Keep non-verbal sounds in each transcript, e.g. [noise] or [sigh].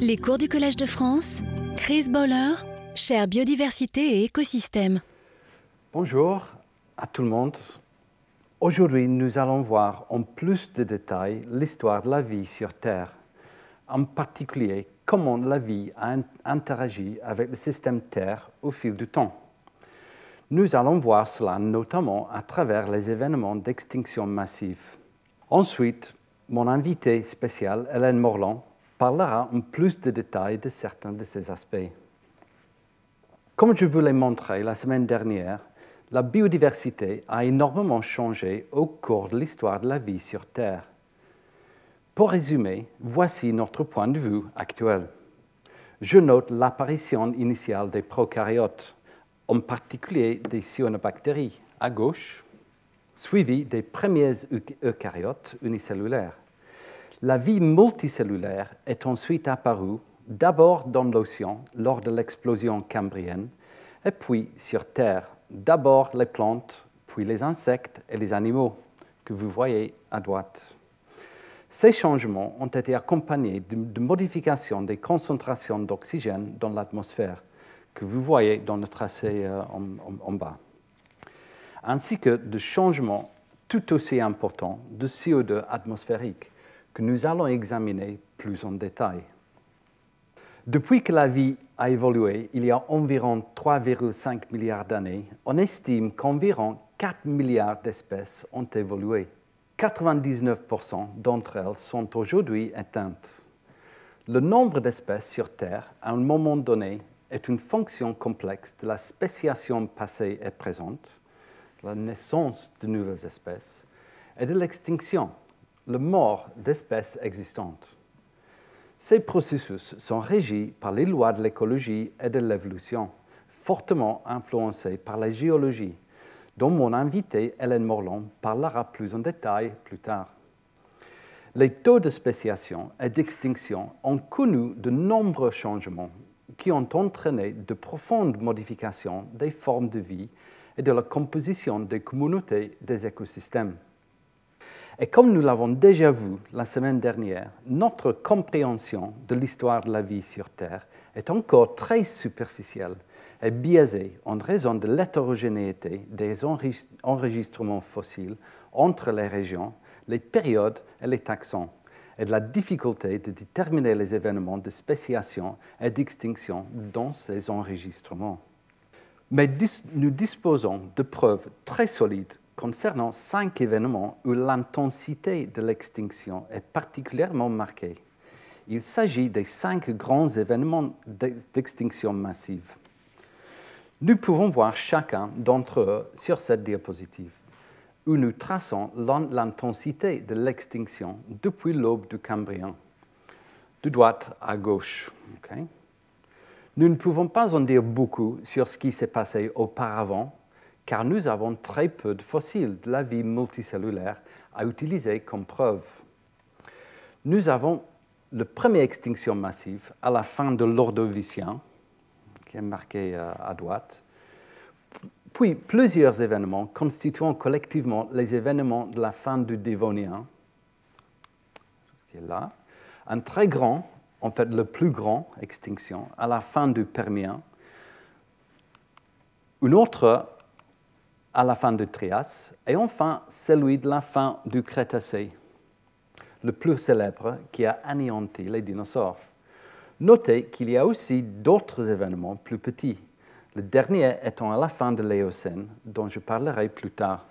Les cours du Collège de France, Chris Bowler, chère biodiversité et écosystème. Bonjour à tout le monde. Aujourd'hui, nous allons voir en plus de détails l'histoire de la vie sur Terre, en particulier comment la vie a interagi avec le système Terre au fil du temps. Nous allons voir cela notamment à travers les événements d'extinction massive. Ensuite, mon invité spécial, Hélène Morland, parlera en plus de détails de certains de ces aspects. Comme je vous l'ai montré la semaine dernière, la biodiversité a énormément changé au cours de l'histoire de la vie sur Terre. Pour résumer, voici notre point de vue actuel. Je note l'apparition initiale des prokaryotes, en particulier des cyanobactéries, à gauche, suivi des premiers eucaryotes unicellulaires. La vie multicellulaire est ensuite apparue d'abord dans l'océan lors de l'explosion cambrienne, et puis sur Terre, d'abord les plantes, puis les insectes et les animaux que vous voyez à droite. Ces changements ont été accompagnés de, modifications des concentrations d'oxygène dans l'atmosphère que vous voyez dans le tracé euh, en, bas, ainsi que de changements tout aussi importants de CO2 atmosphérique que nous allons examiner plus en détail. Depuis que la vie a évolué il y a environ 3,5 milliards d'années, on estime qu'environ 4 milliards d'espèces ont évolué. 99% d'entre elles sont aujourd'hui éteintes. Le nombre d'espèces sur Terre, à un moment donné, est une fonction complexe de la spéciation passée et présente, la naissance de nouvelles espèces, et de l'extinction le mort d'espèces existantes. Ces processus sont régis par les lois de l'écologie et de l'évolution, fortement influencés par la géologie, dont mon invité Hélène Morland parlera plus en détail plus tard. Les taux de spéciation et d'extinction ont connu de nombreux changements qui ont entraîné de profondes modifications des formes de vie et de la composition des communautés des écosystèmes. Et comme nous l'avons déjà vu la semaine dernière, notre compréhension de l'histoire de la vie sur Terre est encore très superficielle et biaisée en raison de l'hétérogénéité des enregistrements fossiles entre les régions, les périodes et les taxons, et de la difficulté de déterminer les événements de spéciation et d'extinction dans ces enregistrements. Mais nous disposons de preuves très solides concernant cinq événements où l'intensité de l'extinction est particulièrement marquée. Il s'agit des cinq grands événements d'extinction massive. Nous pouvons voir chacun d'entre eux sur cette diapositive, où nous traçons l'intensité de l'extinction depuis l'aube du Cambrien, de droite à gauche. Nous ne pouvons pas en dire beaucoup sur ce qui s'est passé auparavant car nous avons très peu de fossiles de la vie multicellulaire à utiliser comme preuve. Nous avons la première extinction massive à la fin de l'Ordovicien, qui est marqué euh, à droite, puis plusieurs événements constituant collectivement les événements de la fin du Dévonien, qui est là, un très grand, en fait le plus grand extinction, à la fin du Permien, une autre à la fin du Trias, et enfin celui de la fin du Crétacé, le plus célèbre qui a anéanti les dinosaures. Notez qu'il y a aussi d'autres événements plus petits, le dernier étant à la fin de l'Éocène, dont je parlerai plus tard,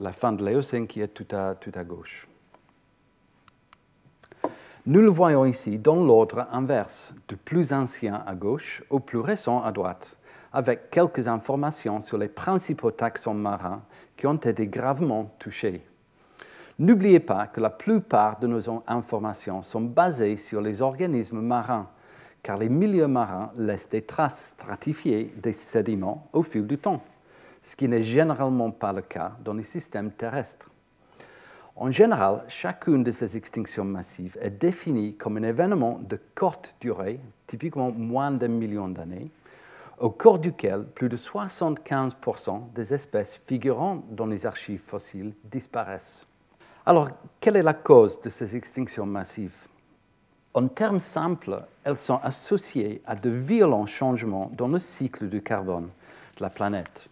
la fin de l'Éocène qui est tout à, tout à gauche. Nous le voyons ici dans l'ordre inverse, du plus ancien à gauche au plus récent à droite avec quelques informations sur les principaux taxons marins qui ont été gravement touchés. N'oubliez pas que la plupart de nos informations sont basées sur les organismes marins, car les milieux marins laissent des traces stratifiées des sédiments au fil du temps, ce qui n'est généralement pas le cas dans les systèmes terrestres. En général, chacune de ces extinctions massives est définie comme un événement de courte durée, typiquement moins d'un million d'années, au cours duquel plus de 75% des espèces figurant dans les archives fossiles disparaissent. Alors, quelle est la cause de ces extinctions massives? En termes simples, elles sont associées à de violents changements dans le cycle du carbone de la planète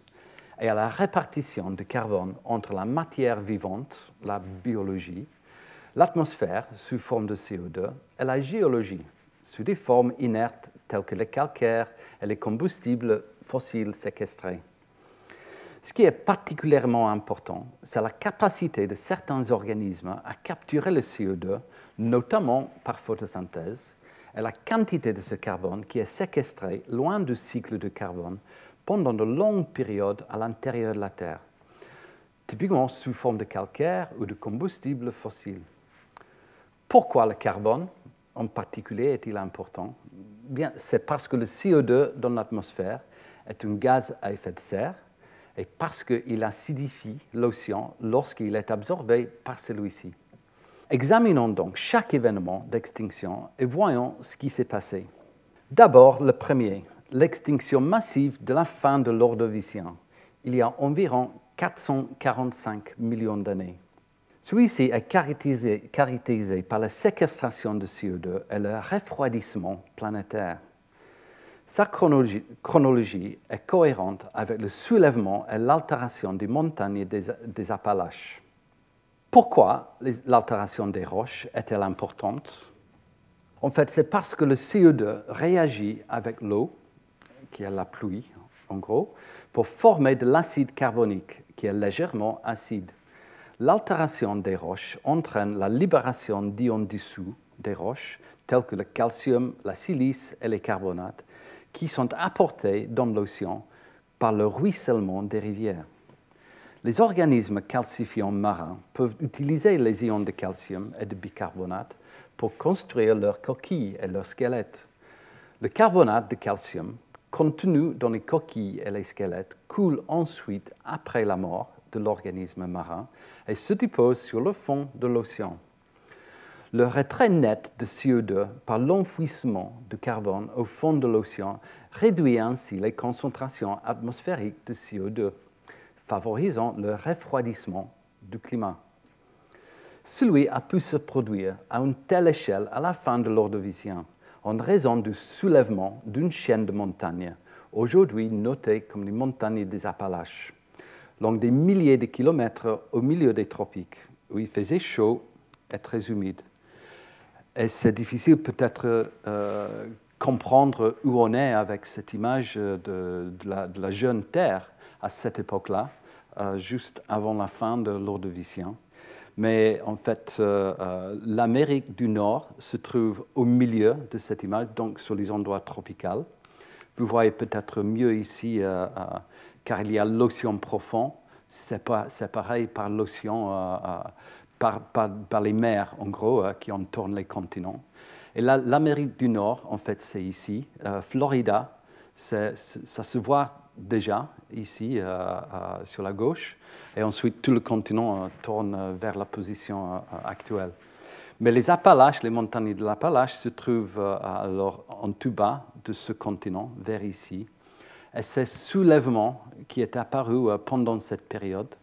et à la répartition du carbone entre la matière vivante, la biologie, l'atmosphère sous forme de CO2 et la géologie sous des formes inertes telles que les calcaires et les combustibles fossiles séquestrés. Ce qui est particulièrement important, c'est la capacité de certains organismes à capturer le CO2, notamment par photosynthèse, et la quantité de ce carbone qui est séquestré loin du cycle du carbone pendant de longues périodes à l'intérieur de la Terre, typiquement sous forme de calcaire ou de combustible fossile. Pourquoi le carbone? En particulier est-il important? Bien, c'est parce que le CO2 dans l'atmosphère est un gaz à effet de serre et parce qu'il acidifie l'océan lorsqu'il est absorbé par celui-ci. Examinons donc chaque événement d'extinction et voyons ce qui s'est passé. D'abord, le premier, l'extinction massive de la fin de l'Ordovicien, il y a environ 445 millions d'années. Celui-ci est caractérisé, par la séquestration de CO2 et le refroidissement planétaire. Sa chronologie, est cohérente avec le soulèvement et l'altération des montagnes des, Appalaches. Pourquoi l'altération des roches est-elle importante? En fait, c'est parce que le CO2 réagit avec l'eau, qui est la pluie en gros, pour former de l'acide carbonique, qui est légèrement acide. L'altération des roches entraîne la libération d'ions dissous des roches, tels que le calcium, la silice et les carbonates, qui sont apportés dans l'océan par le ruissellement des rivières. Les organismes calcifiants marins peuvent utiliser les ions de calcium et de bicarbonate pour construire leurs coquilles et leurs squelettes. Le carbonate de calcium contenu dans les coquilles et les squelettes coule ensuite après la mort de l'organisme marin et se dépose sur le fond de l'océan. Le retrait net de CO2 par l'enfouissement de carbone au fond de l'océan réduit ainsi les concentrations atmosphériques de CO2, favorisant le refroidissement du climat. Celui a pu se produire à une telle échelle à la fin de l'Ordovicien en raison du soulèvement d'une chaîne de montagnes, aujourd'hui notées comme les montagnes des Appalaches, long des milliers de kilomètres au milieu des tropiques, où il faisait chaud et très humide. Et c'est difficile peut-être euh, comprendre où on est avec cette image de, la, jeune Terre à cette époque-là, euh, juste avant la fin de l'Ordovicien. Mais en fait, euh, l'Amérique du Nord se trouve au milieu de cette image, donc sur les endroits tropicaux. Vous voyez peut-être mieux ici, car il y a l'océan profond. C'est pareil par l'océan par, les mers, en gros, euh, qui entourent les continents. Et l'Amérique du Nord, en fait, c'est ici. Euh, Florida, ça se voit déjà ici, euh, sur la gauche. Et ensuite, tout le continent tourne vers la position actuelle. Mais les Appalaches, les montagnes de l'Appalache, se trouvent alors en tout bas de ce continent, vers ici. Et c'est soulèvement qui est apparu pendant cette période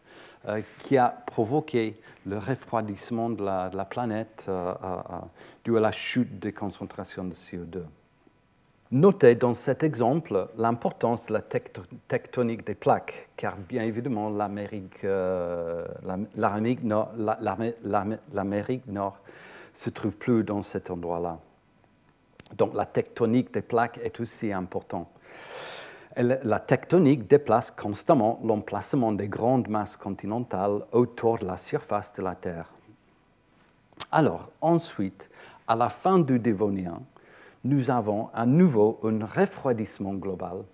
euh, qui a provoqué le refroidissement de la, planète euh, euh, dû à la chute des concentrations de CO2. Notez dans cet exemple l'importance de la tectonique des plaques, car bien évidemment l'Amérique nord, nord se trouve plus dans cet endroit-là. Donc la tectonique des plaques est aussi importante la tectonique déplace constamment l'emplacement des grandes masses continentales autour de la surface de la Terre. Alors, ensuite, à la fin du Dévonien, nous avons à nouveau un refroidissement global.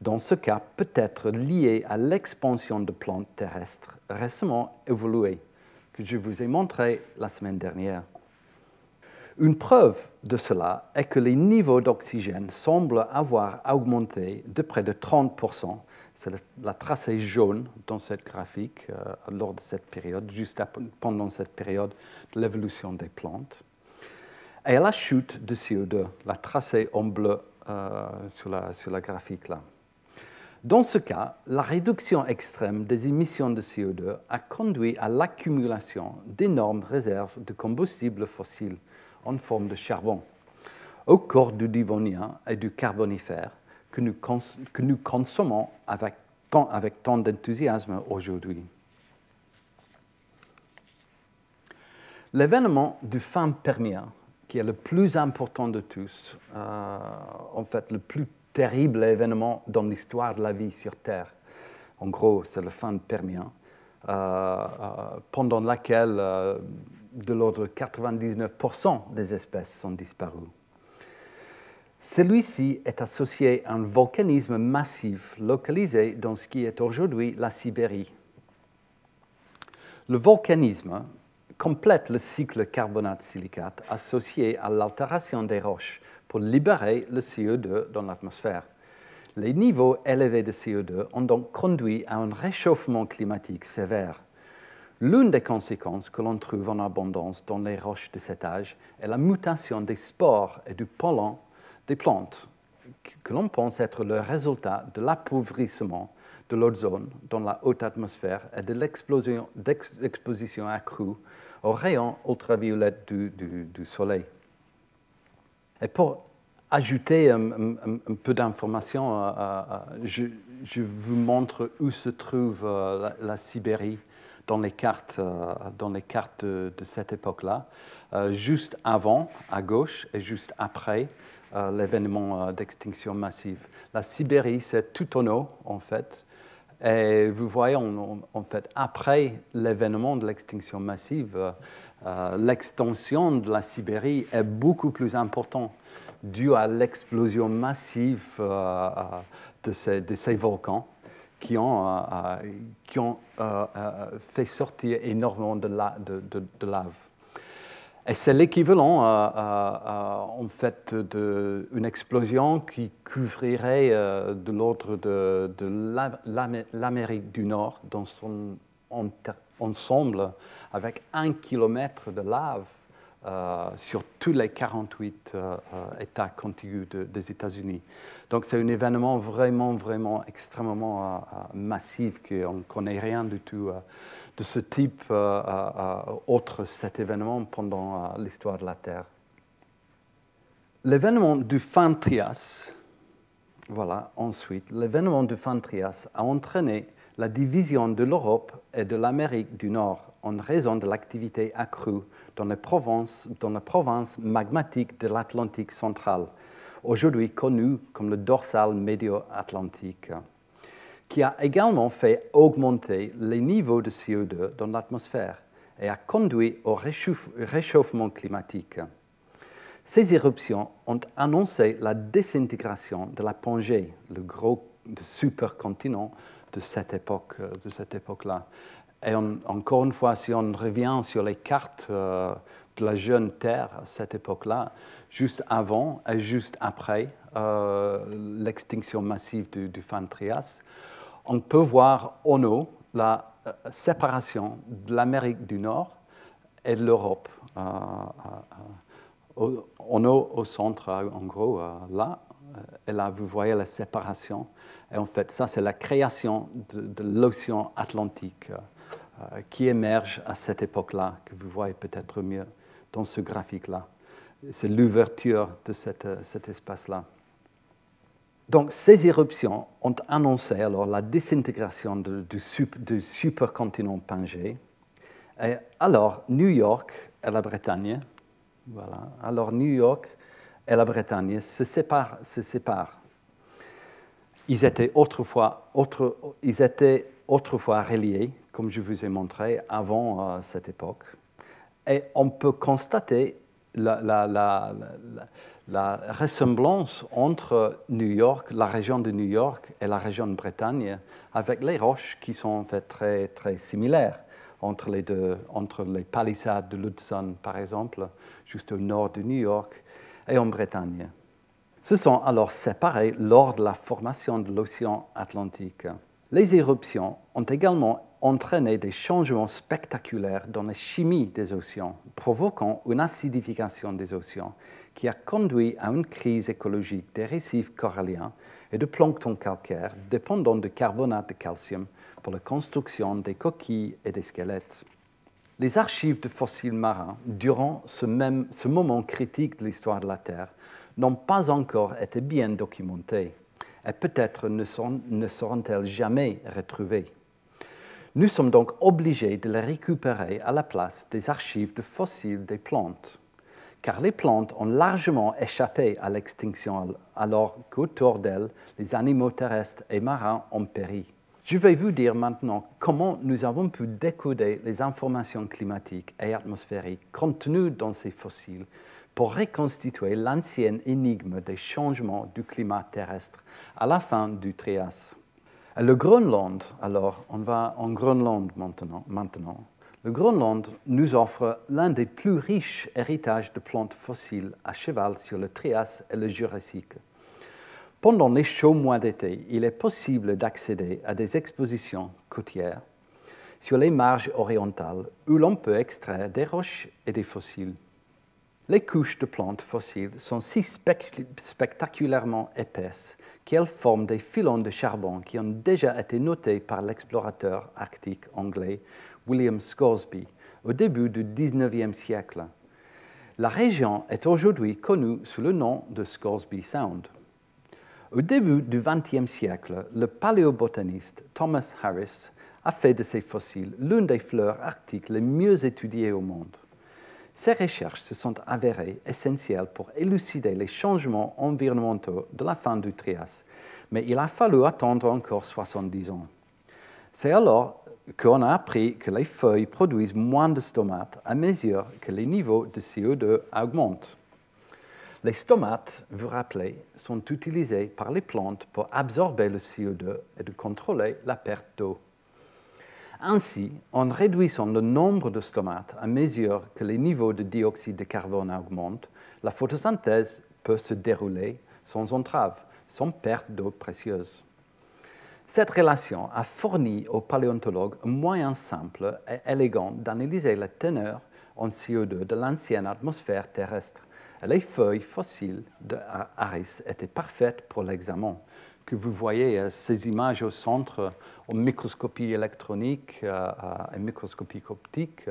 Dans ce cas, peut-être lié à l'expansion de plantes terrestres récemment évoluées, que je vous ai montré la semaine dernière. Une preuve de cela est que les niveaux d'oxygène semblent avoir augmenté de près de 30%. C'est la tracée jaune dans cette graphique euh, lors de cette période, juste pendant cette période de l'évolution des plantes. Et la chute de CO2, la tracée en bleu euh, sur, la, sur la graphique là. Dans ce cas, la réduction extrême des émissions de CO2 a conduit à l'accumulation d'énormes réserves de combustibles fossiles en forme de charbon, au corps du Divonien et du Carbonifère que nous, consommons avec tant, avec tant d'enthousiasme aujourd'hui. L'événement du fin Permien, qui est le plus important de tous, euh, en fait le plus terrible événement dans l'histoire de la vie sur Terre, en gros c'est le fin Permien, euh, euh, pendant laquelle de l'ordre de 99% des espèces sont disparues. Celui-ci est associé à un volcanisme massif localisé dans ce qui est aujourd'hui la Sibérie. Le volcanisme complète le cycle carbonate-silicate associé à l'altération des roches pour libérer le CO2 dans l'atmosphère. Les niveaux élevés de CO2 ont donc conduit à un réchauffement climatique sévère. L'une des conséquences que l'on trouve en abondance dans les roches de cet âge est la mutation des spores et du pollen des plantes, que l'on pense être le résultat de l'appauvrissement de l'ozone dans la haute atmosphère et de l'exposition accrue aux rayons ultraviolets du, Soleil. Et pour ajouter un, peu d'informations, euh, euh, euh, je, vous montre où se trouve la, Sibérie dans les cartes, dans les cartes de, cette époque-là, juste avant à gauche et juste après l'événement d'extinction massive. La Sibérie, c'est tout en haut, en fait, et vous voyez, en fait, après l'événement de l'extinction massive, euh, euh, l'extension de la Sibérie est beaucoup plus importante due à l'explosion massive euh, de, ces, volcans qui ont, qui ont fait sortir énormément de, de lave. Et c'est l'équivalent, euh, euh, euh, en fait, d'une explosion qui couvrirait de l'ordre de, l'Amérique du Nord dans son ensemble, avec un kilomètre de lave sur tous les 48 États contigus des États-Unis. Donc c'est un événement vraiment, vraiment extrêmement massif qu'on ne connaît rien du tout de ce type euh, euh, euh, autre cet événement pendant l'histoire de la Terre. L'événement du fin Trias, voilà, ensuite, l'événement du fin Trias a entraîné la division de l'Europe et de l'Amérique du Nord en raison de l'activité accrue dans les provinces, dans la province magmatique de l'Atlantique central, aujourd'hui connue comme le dorsal médio-atlantique qui a également fait augmenter les niveaux de CO2 dans l'atmosphère et a conduit au réchauffement climatique. Ces éruptions ont annoncé la désintégration de la Pangée, le gros supercontinent de cette époque, de cette époque-là. Et encore une fois, si on revient sur les cartes euh, de la jeune Terre à cette époque-là, juste avant et juste après euh, l'extinction massive du, du Trias, on peut voir en haut la euh, séparation de l'Amérique du Nord et de l'Europe. En haut, au centre, en gros, là, et là, vous voyez la séparation. Et en fait, ça, c'est la création de, l'océan Atlantique qui émerge à cette époque-là, que vous voyez peut-être mieux dans ce graphique-là. C'est l'ouverture de cet espace-là. Donc, ces éruptions ont annoncé alors la désintégration du, supercontinent Pangée. Et alors, New York et la Bretagne, voilà, alors New York et la Bretagne. Se séparent. Ils, étaient autrefois, ils étaient autrefois reliés, comme je vous ai montré avant euh, cette époque. Et on peut constater la, la, la, la ressemblance entre New York, la région de New York et la région de Bretagne, avec les roches qui sont en fait très, très similaires entre les deux, entre les palissades de l'Hudson, par exemple, juste au nord de New York, et en Bretagne. Se sont alors séparés lors de la formation de l'océan Atlantique. Les éruptions ont également entraîné des changements spectaculaires dans la chimie des océans, provoquant une acidification des océans qui a conduit à une crise écologique des récifs coralliens et de plancton calcaire dépendant de carbonate de calcium pour la construction des coquilles et des squelettes. les archives de fossiles marins durant ce, même, ce moment critique de l'histoire de la Terre n'ont pas encore été bien documentées et peut-être ne, seront-elles jamais retrouvées. Nous sommes donc obligés de les récupérer à la place des archives de fossiles des plantes, car les plantes ont largement échappé à l'extinction alors qu'autour d'elles, les animaux terrestres et marins ont péri. Je vais vous dire maintenant comment nous avons pu décoder les informations climatiques et atmosphériques contenues dans ces fossiles pour reconstituer l'ancienne énigme des changements du climat terrestre à la fin du Trias. Le Groenland, alors on va en Groenland maintenant, maintenant. Le Groenland nous offre l'un des plus riches héritages de plantes fossiles à cheval sur le Trias et le Jurassique. Pendant les chauds mois d'été, il est possible d'accéder à des expositions côtières sur les marges orientales où l'on peut extraire des roches et des fossiles. Les couches de plantes fossiles sont si spectaculairement épaisses qu'elles forment des filons de charbon qui ont déjà été notés par l'explorateur arctique anglais William Scoresby au début du XIXe siècle. La région est aujourd'hui connue sous le nom de Scoresby Sound. Au début du XXe siècle, le paléobotaniste Thomas Harris a fait de ces fossiles l'une des fleurs arctiques les mieux étudiées au monde. Ces recherches se sont avérées essentielles pour élucider les changements environnementaux de la fin du Trias, mais il a fallu attendre encore 70 ans. C'est alors qu'on a appris que les feuilles produisent moins de stomates à mesure que les niveaux de CO2 augmentent. Les stomates, vous rappelez, sont utilisés par les plantes pour absorber le CO2 et de contrôler la perte d'eau. Ainsi, en réduisant le nombre de stomates à mesure que les niveaux de dioxyde de carbone augmentent, la photosynthèse peut se dérouler sans entrave, sans perte d'eau précieuse. Cette relation a fourni aux paléontologues un moyen simple et élégant d'analyser la teneur en CO2 de l'ancienne atmosphère terrestre les feuilles fossiles de Harris étaient parfaites pour l'examen. Que vous voyez euh, ces images au centre en microscopie électronique euh, et microscopie optique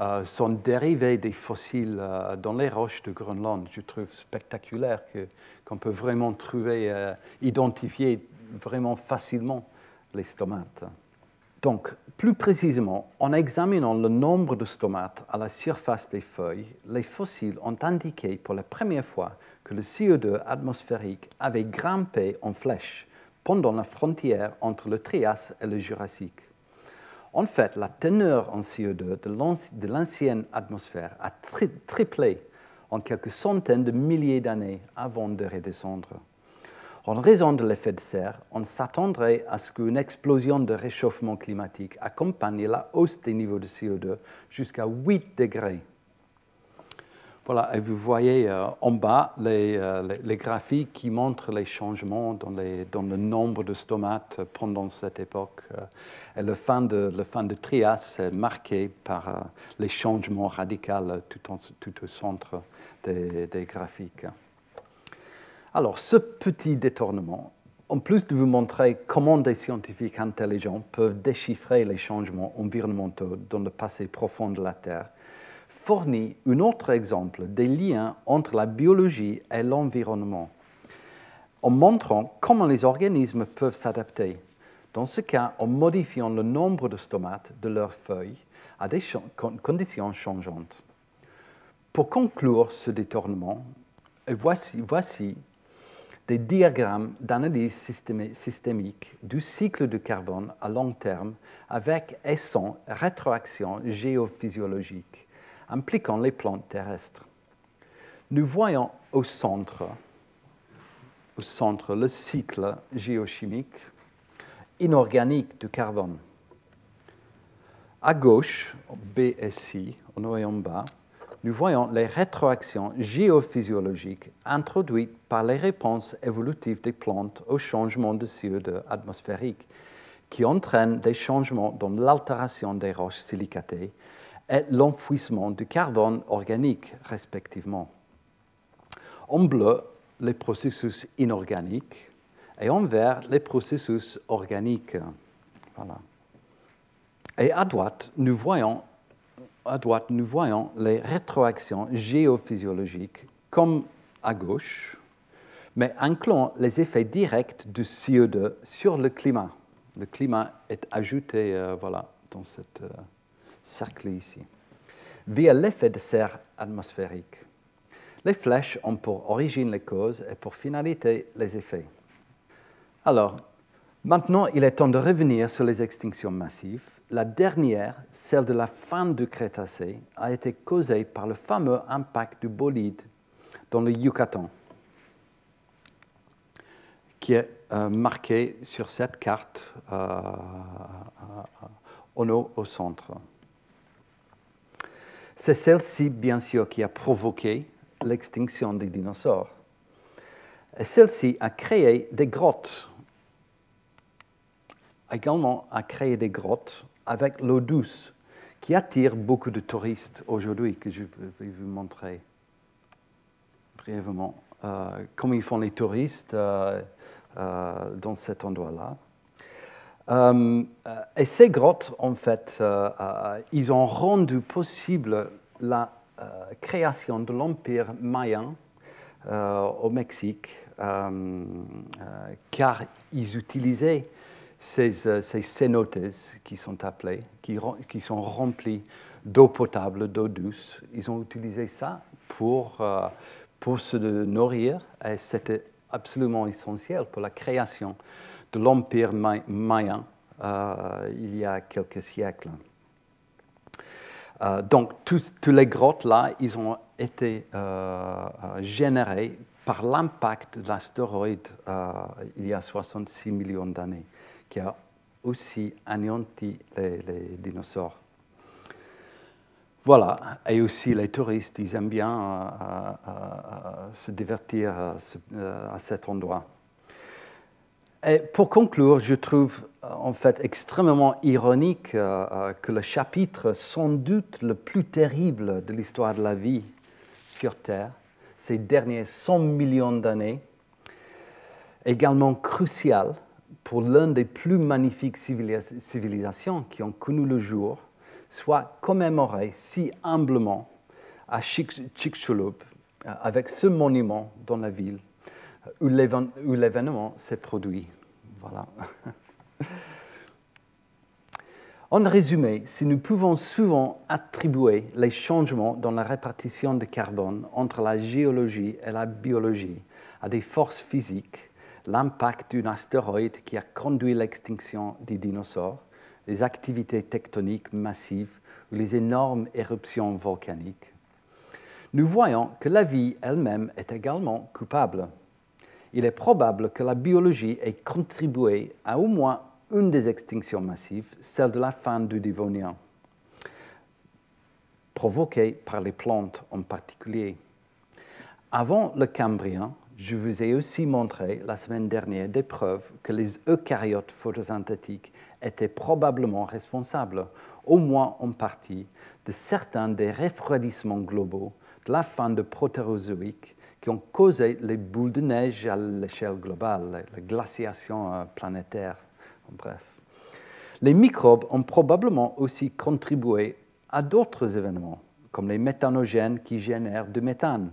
euh, sont dérivées des fossiles dans les roches de Groenland. Je trouve spectaculaire qu'on peut vraiment trouver, identifier vraiment facilement les stomates. Donc, plus précisément, en examinant le nombre de stomates à la surface des feuilles, les fossiles ont indiqué pour la première fois que le CO2 atmosphérique avait grimpé en flèche pendant la frontière entre le Trias et le Jurassique. En fait, la teneur en CO2 de l'ancienne atmosphère a triplé en quelques centaines de milliers d'années avant de redescendre. En raison de l'effet de serre, on s'attendrait à ce qu'une explosion de réchauffement climatique accompagne la hausse des niveaux de CO2 jusqu'à 8 degrés. Voilà, et vous voyez euh, en bas euh, les, graphiques qui montrent les changements dans, le nombre de stomates pendant cette époque. Euh, et le fin de, fin de Trias est marqué par les changements radicaux tout, au centre des graphiques. Alors, ce petit détournement, en plus de vous montrer comment des scientifiques intelligents peuvent déchiffrer les changements environnementaux dans le passé profond de la Terre, fournit un autre exemple des liens entre la biologie et l'environnement, en montrant comment les organismes peuvent s'adapter, dans ce cas en modifiant le nombre de stomates de leurs feuilles à des conditions changeantes. Pour conclure ce détournement, voici, voici des diagrammes d'analyse systémique du cycle du carbone à long terme avec et sans rétroaction géophysiologique impliquant les plantes terrestres. Nous voyons au centre, au centre le cycle géochimique inorganique du carbone. À gauche, BSI, en bas, nous voyons les rétroactions géophysiologiques introduites par les réponses évolutives des plantes au changement de CO2 atmosphérique, qui entraînent des changements dans l'altération des roches silicatées et l'enfouissement du carbone organique, respectivement. En bleu, les processus inorganiques et en vert, les processus organiques. Voilà. Et à droite, nous voyons à droite, nous voyons les rétroactions géophysiologiques, comme à gauche, mais incluant les effets directs du CO2 sur le climat. Le climat est ajouté euh, voilà, dans ce euh, cercle ici, via l'effet de serre atmosphérique. Les flèches ont pour origine les causes et pour finalité les effets. Alors, maintenant, il est temps de revenir sur les extinctions massives. La dernière, celle de la fin du Crétacé, a été causée par le fameux impact du bolide dans le Yucatan, qui est euh, marqué sur cette carte euh, au, au centre. C'est celle-ci, bien sûr, qui a provoqué l'extinction des dinosaures. Et celle-ci a créé des grottes, également a créé des grottes avec l'eau douce qui attire beaucoup de touristes aujourd'hui, que je vais vous montrer brièvement euh, comment ils font les touristes euh, euh, dans cet endroit-là. et ces grottes, en fait, ils ont rendu possible la création de l'Empire mayan euh, au Mexique, car ils utilisaient ces, ces cénotes qui sont appelées, qui, sont remplies d'eau potable, d'eau douce. Ils ont utilisé ça pour, pour se nourrir et c'était absolument essentiel pour la création de l'Empire mayan il y a quelques siècles. Euh, donc, tous, les grottes là, ils ont été euh, euh, générés par l'impact de l'astéroïde il y a 66 millions d'années, qui a aussi anéanti les, dinosaures. Voilà, et aussi les touristes, ils aiment bien se divertir à cet endroit. Et pour conclure, je trouve euh, en fait extrêmement ironique euh, euh, que le chapitre sans doute le plus terrible de l'histoire de la vie sur Terre, ces derniers 100 millions d'années, également crucial pour l'une des plus magnifiques civilisations qui ont connu le jour, soit commémoré si humblement à Chicxulub avec ce monument dans la ville où l'événement s'est produit. Voilà. [laughs] En résumé, si nous pouvons souvent attribuer les changements dans la répartition de carbone entre la géologie et la biologie à des forces physiques, l'impact d'un astéroïde qui a conduit l'extinction des dinosaures, les activités tectoniques massives ou les énormes éruptions volcaniques, nous voyons que la vie elle-même est également coupable il est probable que la biologie ait contribué à au moins une des extinctions massives, celle de la fin du Dévonien, provoquée par les plantes en particulier. Avant le Cambrien, je vous ai aussi montré la semaine dernière des preuves que les eucaryotes photosynthétiques étaient probablement responsables, au moins en partie, de certains des refroidissements globaux de la fin du protérozoïque qui ont causé les boules de neige à l'échelle globale, la glaciation euh, planétaire, bref. Les microbes ont probablement aussi contribué à d'autres événements, comme les méthanogènes qui génèrent du méthane,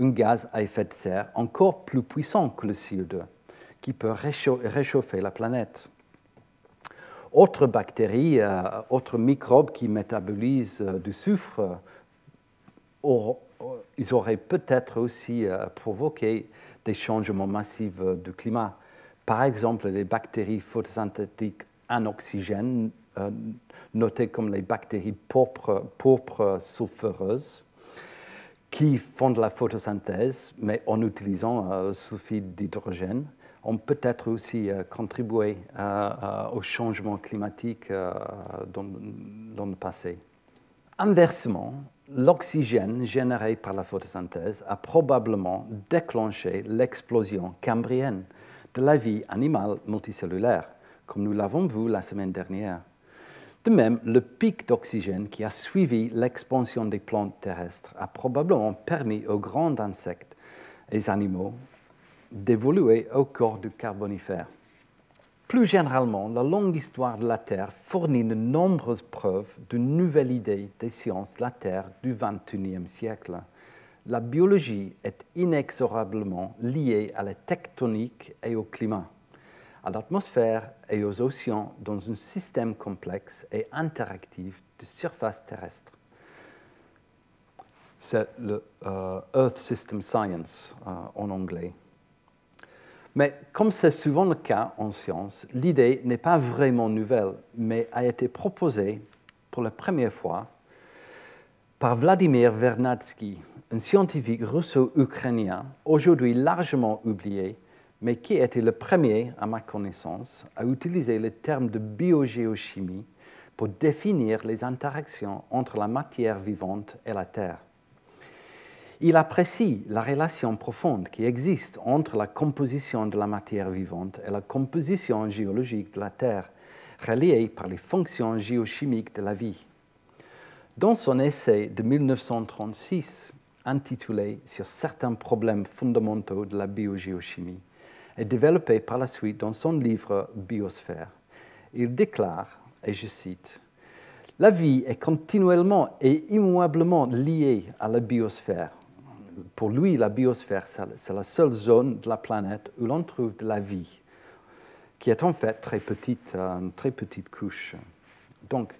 un gaz à effet de serre encore plus puissant que le CO2, qui peut réchauffer la planète. Autres bactéries, euh, autres microbes qui métabolisent euh, du soufre ils auraient peut-être aussi euh, provoqué des changements massifs euh, du climat. Par exemple, les bactéries photosynthétiques en oxygène, euh, notées comme les bactéries pourpres, sulfureuses, qui font de la photosynthèse, mais en utilisant le sulfide d'hydrogène, ont peut-être aussi contribué au changement climatique dans le passé. Inversement, l'oxygène généré par la photosynthèse a probablement déclenché l'explosion cambrienne de la vie animale multicellulaire, comme nous l'avons vu la semaine dernière. De même, le pic d'oxygène qui a suivi l'expansion des plantes terrestres a probablement permis aux grands insectes et animaux d'évoluer au corps du carbonifère. Plus généralement, la longue histoire de la Terre fournit de nombreuses preuves d'une nouvelle idée des sciences de la Terre du XXIe siècle. La biologie est inexorablement liée à la tectonique et au climat, à l'atmosphère et aux océans dans un système complexe et interactif de surface terrestre. C'est le euh, Earth System Science euh, en anglais. Mais comme c'est souvent le cas en science, l'idée n'est pas vraiment nouvelle, mais a été proposée pour la première fois par Vladimir Vernadsky, un scientifique russo-ukrainien aujourd'hui largement oublié, mais qui était le premier, à ma connaissance, à utiliser le terme de biogéochimie pour définir les interactions entre la matière vivante et la Terre? Il apprécie la relation profonde qui existe entre la composition de la matière vivante et la composition géologique de la Terre, reliée par les fonctions géochimiques de la vie. Dans son essai de 1936, intitulé Sur certains problèmes fondamentaux de la biogéochimie, et développé par la suite dans son livre Biosphère, il déclare, et je cite, La vie est continuellement et immuablement liée à la biosphère pour lui, la biosphère, c'est la seule zone de la planète où l'on trouve de la vie, qui est en fait très petite, euh, une très petite couche. Donc,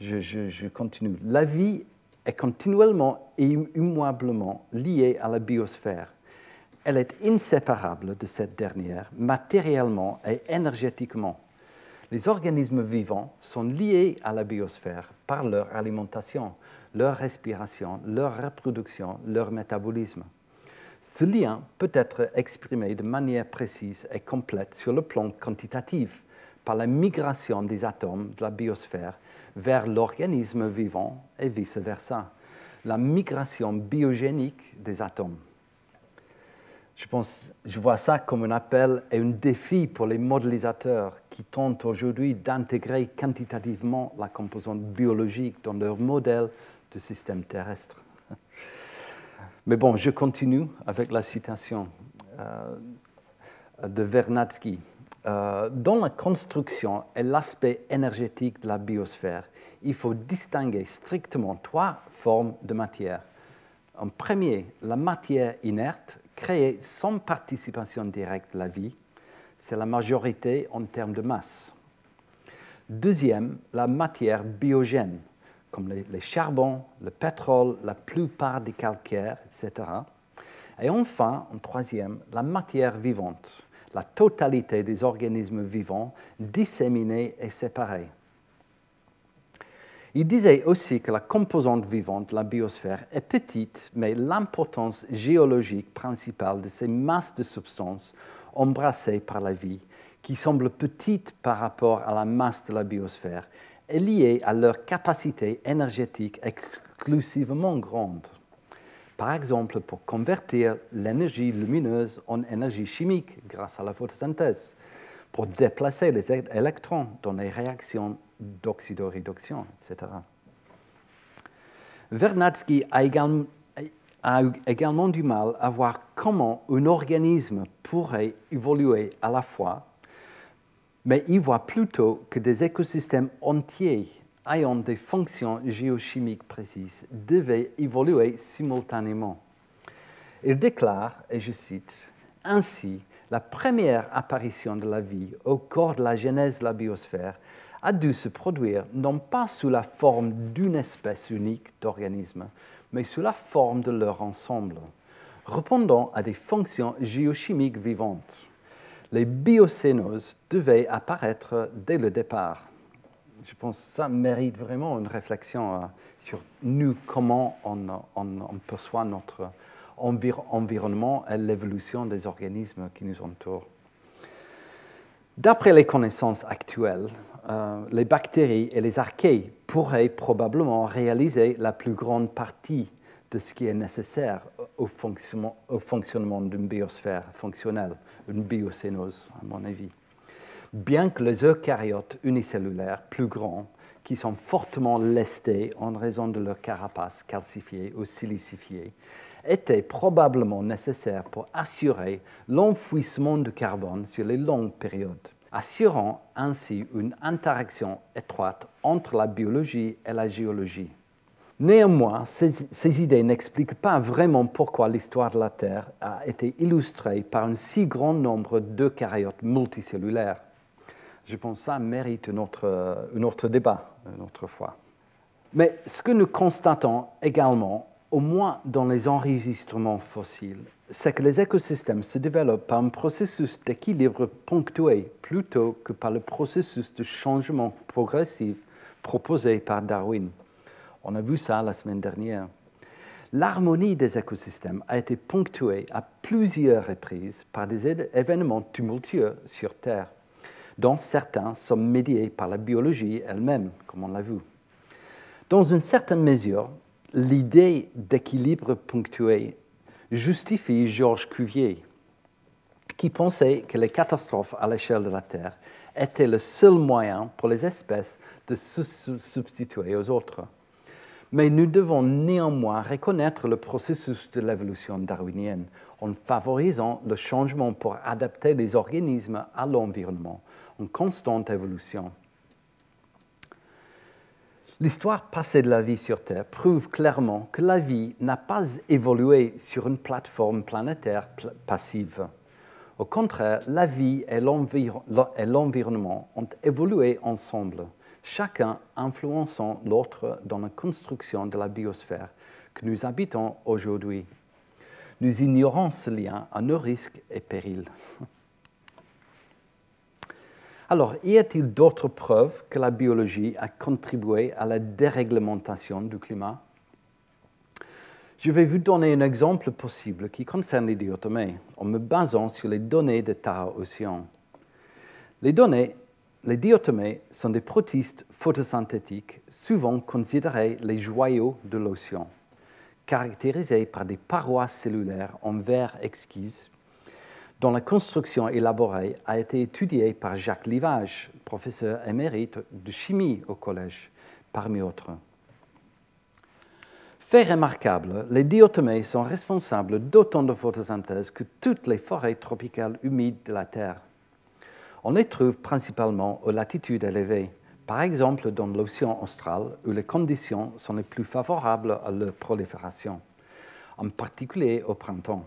je, continue. La vie est continuellement et immuablement liée à la biosphère. Elle est inséparable de cette dernière, matériellement et énergétiquement. Les organismes vivants sont liés à la biosphère par leur alimentation, leur respiration, leur reproduction, leur métabolisme. Ce lien peut être exprimé de manière précise et complète sur le plan quantitatif par la migration des atomes de la biosphère vers l'organisme vivant et vice-versa, la migration biogénique des atomes. Je, pense, je vois ça comme un appel et un défi pour les modélisateurs qui tentent aujourd'hui d'intégrer quantitativement la composante biologique dans leur modèle du système terrestre. [laughs] Mais bon, je continue avec la citation euh, de Vernadsky. Euh, dans la construction et l'aspect énergétique de la biosphère, il faut distinguer strictement trois formes de matière. En premier, la matière inerte, créée sans participation directe la vie, c'est la majorité en termes de masse. Deuxième, la matière biogène, comme les, charbons, le pétrole, la plupart des calcaires, etc. Et enfin, en troisième, la matière vivante, la totalité des organismes vivants disséminés et séparés. Il disait aussi que la composante vivante la biosphère est petite, mais l'importance géologique principale de ces masses de substances embrassées par la vie, qui semblent petites par rapport à la masse de la biosphère, est liée à leur capacité énergétique exclusivement grande. Par exemple, pour convertir l'énergie lumineuse en énergie chimique grâce à la photosynthèse, pour déplacer les électrons dans les réactions d'oxydoréduction, etc. Vernadsky a également, a également du mal à voir comment un organisme pourrait évoluer à la fois mais il voit plutôt que des écosystèmes entiers ayant des fonctions géochimiques précises devaient évoluer simultanément. Il déclare, et je cite, Ainsi, la première apparition de la vie au corps de la genèse de la biosphère a dû se produire non pas sous la forme d'une espèce unique d'organismes, mais sous la forme de leur ensemble, répondant à des fonctions géochimiques vivantes les biocénoses devaient apparaître dès le départ. Je pense que ça mérite vraiment une réflexion euh, sur nous, comment on, perçoit notre environnement et l'évolution des organismes qui nous entourent. D'après les connaissances actuelles, euh, les bactéries et les archées pourraient probablement réaliser la plus grande partie de ce qui est nécessaire au fonctionnement, au fonctionnement d'une biosphère fonctionnelle, une biocénose, à mon avis. Bien que les eucaryotes unicellulaires plus grands, qui sont fortement lestés en raison de leur carapace calcifiée ou silicifiée, étaient probablement nécessaires pour assurer l'enfouissement de carbone sur les longues périodes, assurant ainsi une interaction étroite entre la biologie et la géologie. Néanmoins, ces, idées n'expliquent pas vraiment pourquoi l'histoire de la Terre a été illustrée par un si grand nombre d'eucaryotes multicellulaires. Je pense que ça mérite un autre débat une autre fois. Mais ce que nous constatons également, au moins dans les enregistrements fossiles, c'est que les écosystèmes se développent par un processus d'équilibre ponctué plutôt que par le processus de changement progressif proposé par Darwin. On a vu ça la semaine dernière. L'harmonie des écosystèmes a été ponctuée à plusieurs reprises par des événements tumultueux sur Terre, dont certains sont médiés par la biologie elle-même, comme on l'a vu. Dans une certaine mesure, l'idée d'équilibre ponctué justifie Georges Cuvier, qui pensait que les catastrophes à l'échelle de la Terre étaient le seul moyen pour les espèces de se substituer aux autres mais nous devons néanmoins reconnaître le processus de l'évolution darwinienne en favorisant le changement pour adapter les organismes à l'environnement en constante évolution. L'histoire passée de la vie sur Terre prouve clairement que la vie n'a pas évolué sur une plateforme planétaire passive. Au contraire, la vie et l'environnement ont évolué ensemble chacun influençant l'autre dans la construction de la biosphère que nous habitons aujourd'hui. Nous ignorons ce lien à nos risques et périls. [laughs] Alors, y a-t-il d'autres preuves que la biologie a contribué à la déréglementation du climat? Je vais vous donner un exemple possible qui concerne les diatomées en me basant sur les données de Tara Océan. Les données les diatomées sont des protistes photosynthétiques, souvent considérés les joyaux de l'océan, caractérisés par des parois cellulaires en verre exquise, dont la construction élaborée a été étudiée par Jacques Livage, professeur émérite de chimie au collège, parmi autres. Fait remarquable, les diatomées sont responsables d'autant de photosynthèse que toutes les forêts tropicales humides de la Terre. On les trouve principalement aux latitudes élevées, par exemple dans l'océan austral où les conditions sont les plus favorables à leur prolifération, en particulier au printemps.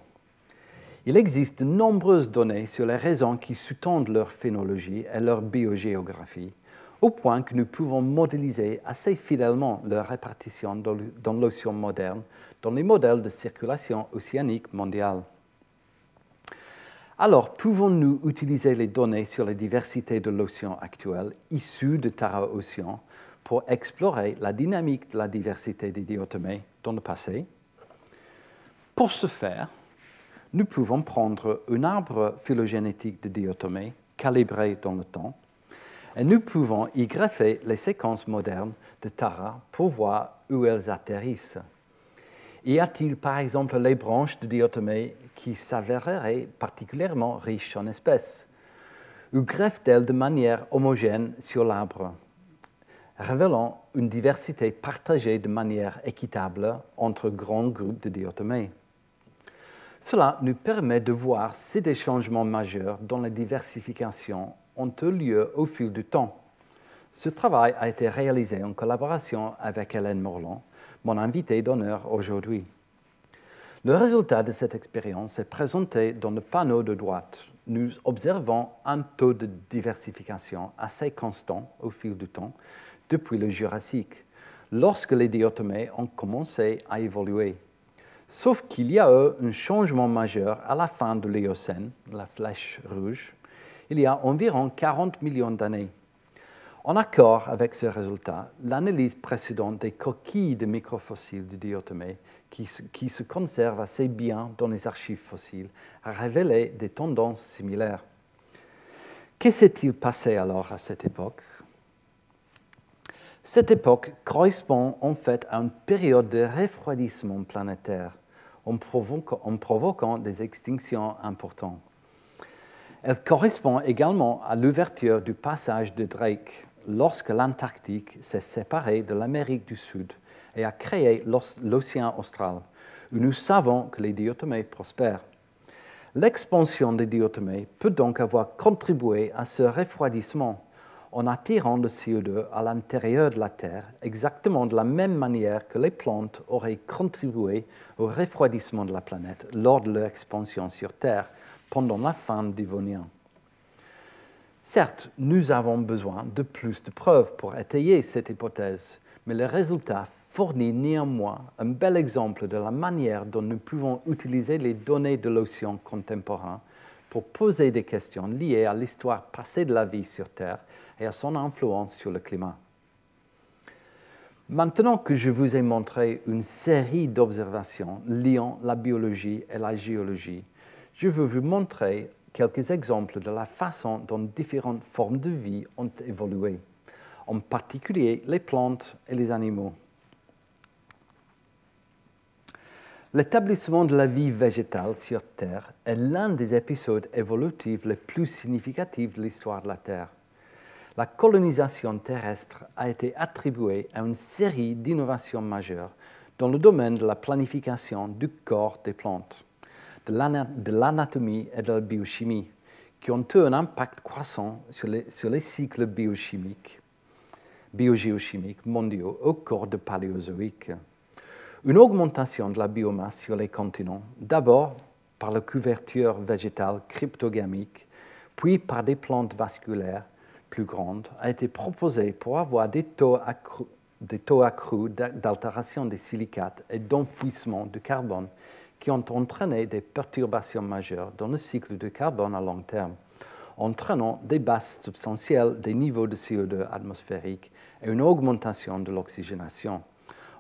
Il existe de nombreuses données sur les raisons qui sous-tendent leur phénologie et leur biogéographie, au point que nous pouvons modéliser assez fidèlement leur répartition dans l'océan moderne dans les modèles de circulation océanique mondiale. Alors, pouvons-nous utiliser les données sur la diversité de l'océan actuel issues de Tara Océan pour explorer la dynamique de la diversité des diatomées dans le passé? Pour ce faire, nous pouvons prendre un arbre phylogénétique de diatomées calibré dans le temps et nous pouvons y greffer les séquences modernes de Tara pour voir où elles atterrissent. Y a-t-il par exemple les branches de diatomées qui s'avéreraient particulièrement riches en espèces? Ou greffent-elles de manière homogène sur l'arbre, révélant une diversité partagée de manière équitable entre grands groupes de diatomées Cela nous permet de voir si des changements majeurs dans la diversification ont eu lieu au fil du temps. Ce travail a été réalisé en collaboration avec Hélène Morland, mon invité d'honneur aujourd'hui. Le résultat de cette expérience est présenté dans le panneau de droite. Nous observons un taux de diversification assez constant au fil du temps depuis le Jurassique, lorsque les diatomées ont commencé à évoluer. Sauf qu'il y a eu un changement majeur à la fin de l'Éocène, la flèche rouge, il y a environ 40 millions d'années. En accord avec ce résultat, l'analyse précédente des coquilles de microfossiles de diatomées, qui, qui, se conservent assez bien dans les archives fossiles, a révélé des tendances similaires. Que s'est-il passé alors à cette époque? Cette époque correspond en fait à une période de refroidissement planétaire en provoquant, provoquant des extinctions importantes. Elle correspond également à l'ouverture du passage de Drake lorsque l'Antarctique s'est séparée de l'Amérique du Sud et a créé l'océan austral, où nous savons que les diatomées prospèrent. L'expansion des diatomées peut donc avoir contribué à ce refroidissement en attirant le CO2 à l'intérieur de la Terre, exactement de la même manière que les plantes auraient contribué au refroidissement de la planète lors de leur expansion sur Terre pendant la fin du Dévonien. Certes, nous avons besoin de plus de preuves pour étayer cette hypothèse, mais le résultat fournit néanmoins un bel exemple de la manière dont nous pouvons utiliser les données de l'océan contemporain pour poser des questions liées à l'histoire passée de la vie sur Terre et à son influence sur le climat. Maintenant que je vous ai montré une série d'observations liant la biologie et la géologie, je veux vous montrer quelques exemples de la façon dont différentes formes de vie ont évolué, en particulier les plantes et les animaux. L'établissement de la vie végétale sur Terre est l'un des épisodes évolutifs les plus significatifs de l'histoire de la Terre la colonisation terrestre a été attribuée à une série d'innovations majeures dans le domaine de la planification du corps des plantes, de l'anatomie et de la biochimie, qui ont eu un impact croissant sur les, cycles biogéochimiques mondiaux au cours du Paléozoïque. Une augmentation de la biomasse sur les continents, d'abord par la couverture végétale cryptogamique, puis par des plantes vasculaires plus grande a été proposée pour avoir des taux accrus, d'altération des silicates et d'enfouissement du carbone qui ont entraîné des perturbations majeures dans le cycle du carbone à long terme, entraînant des basses substantielles des niveaux de CO2 atmosphérique et une augmentation de l'oxygénation.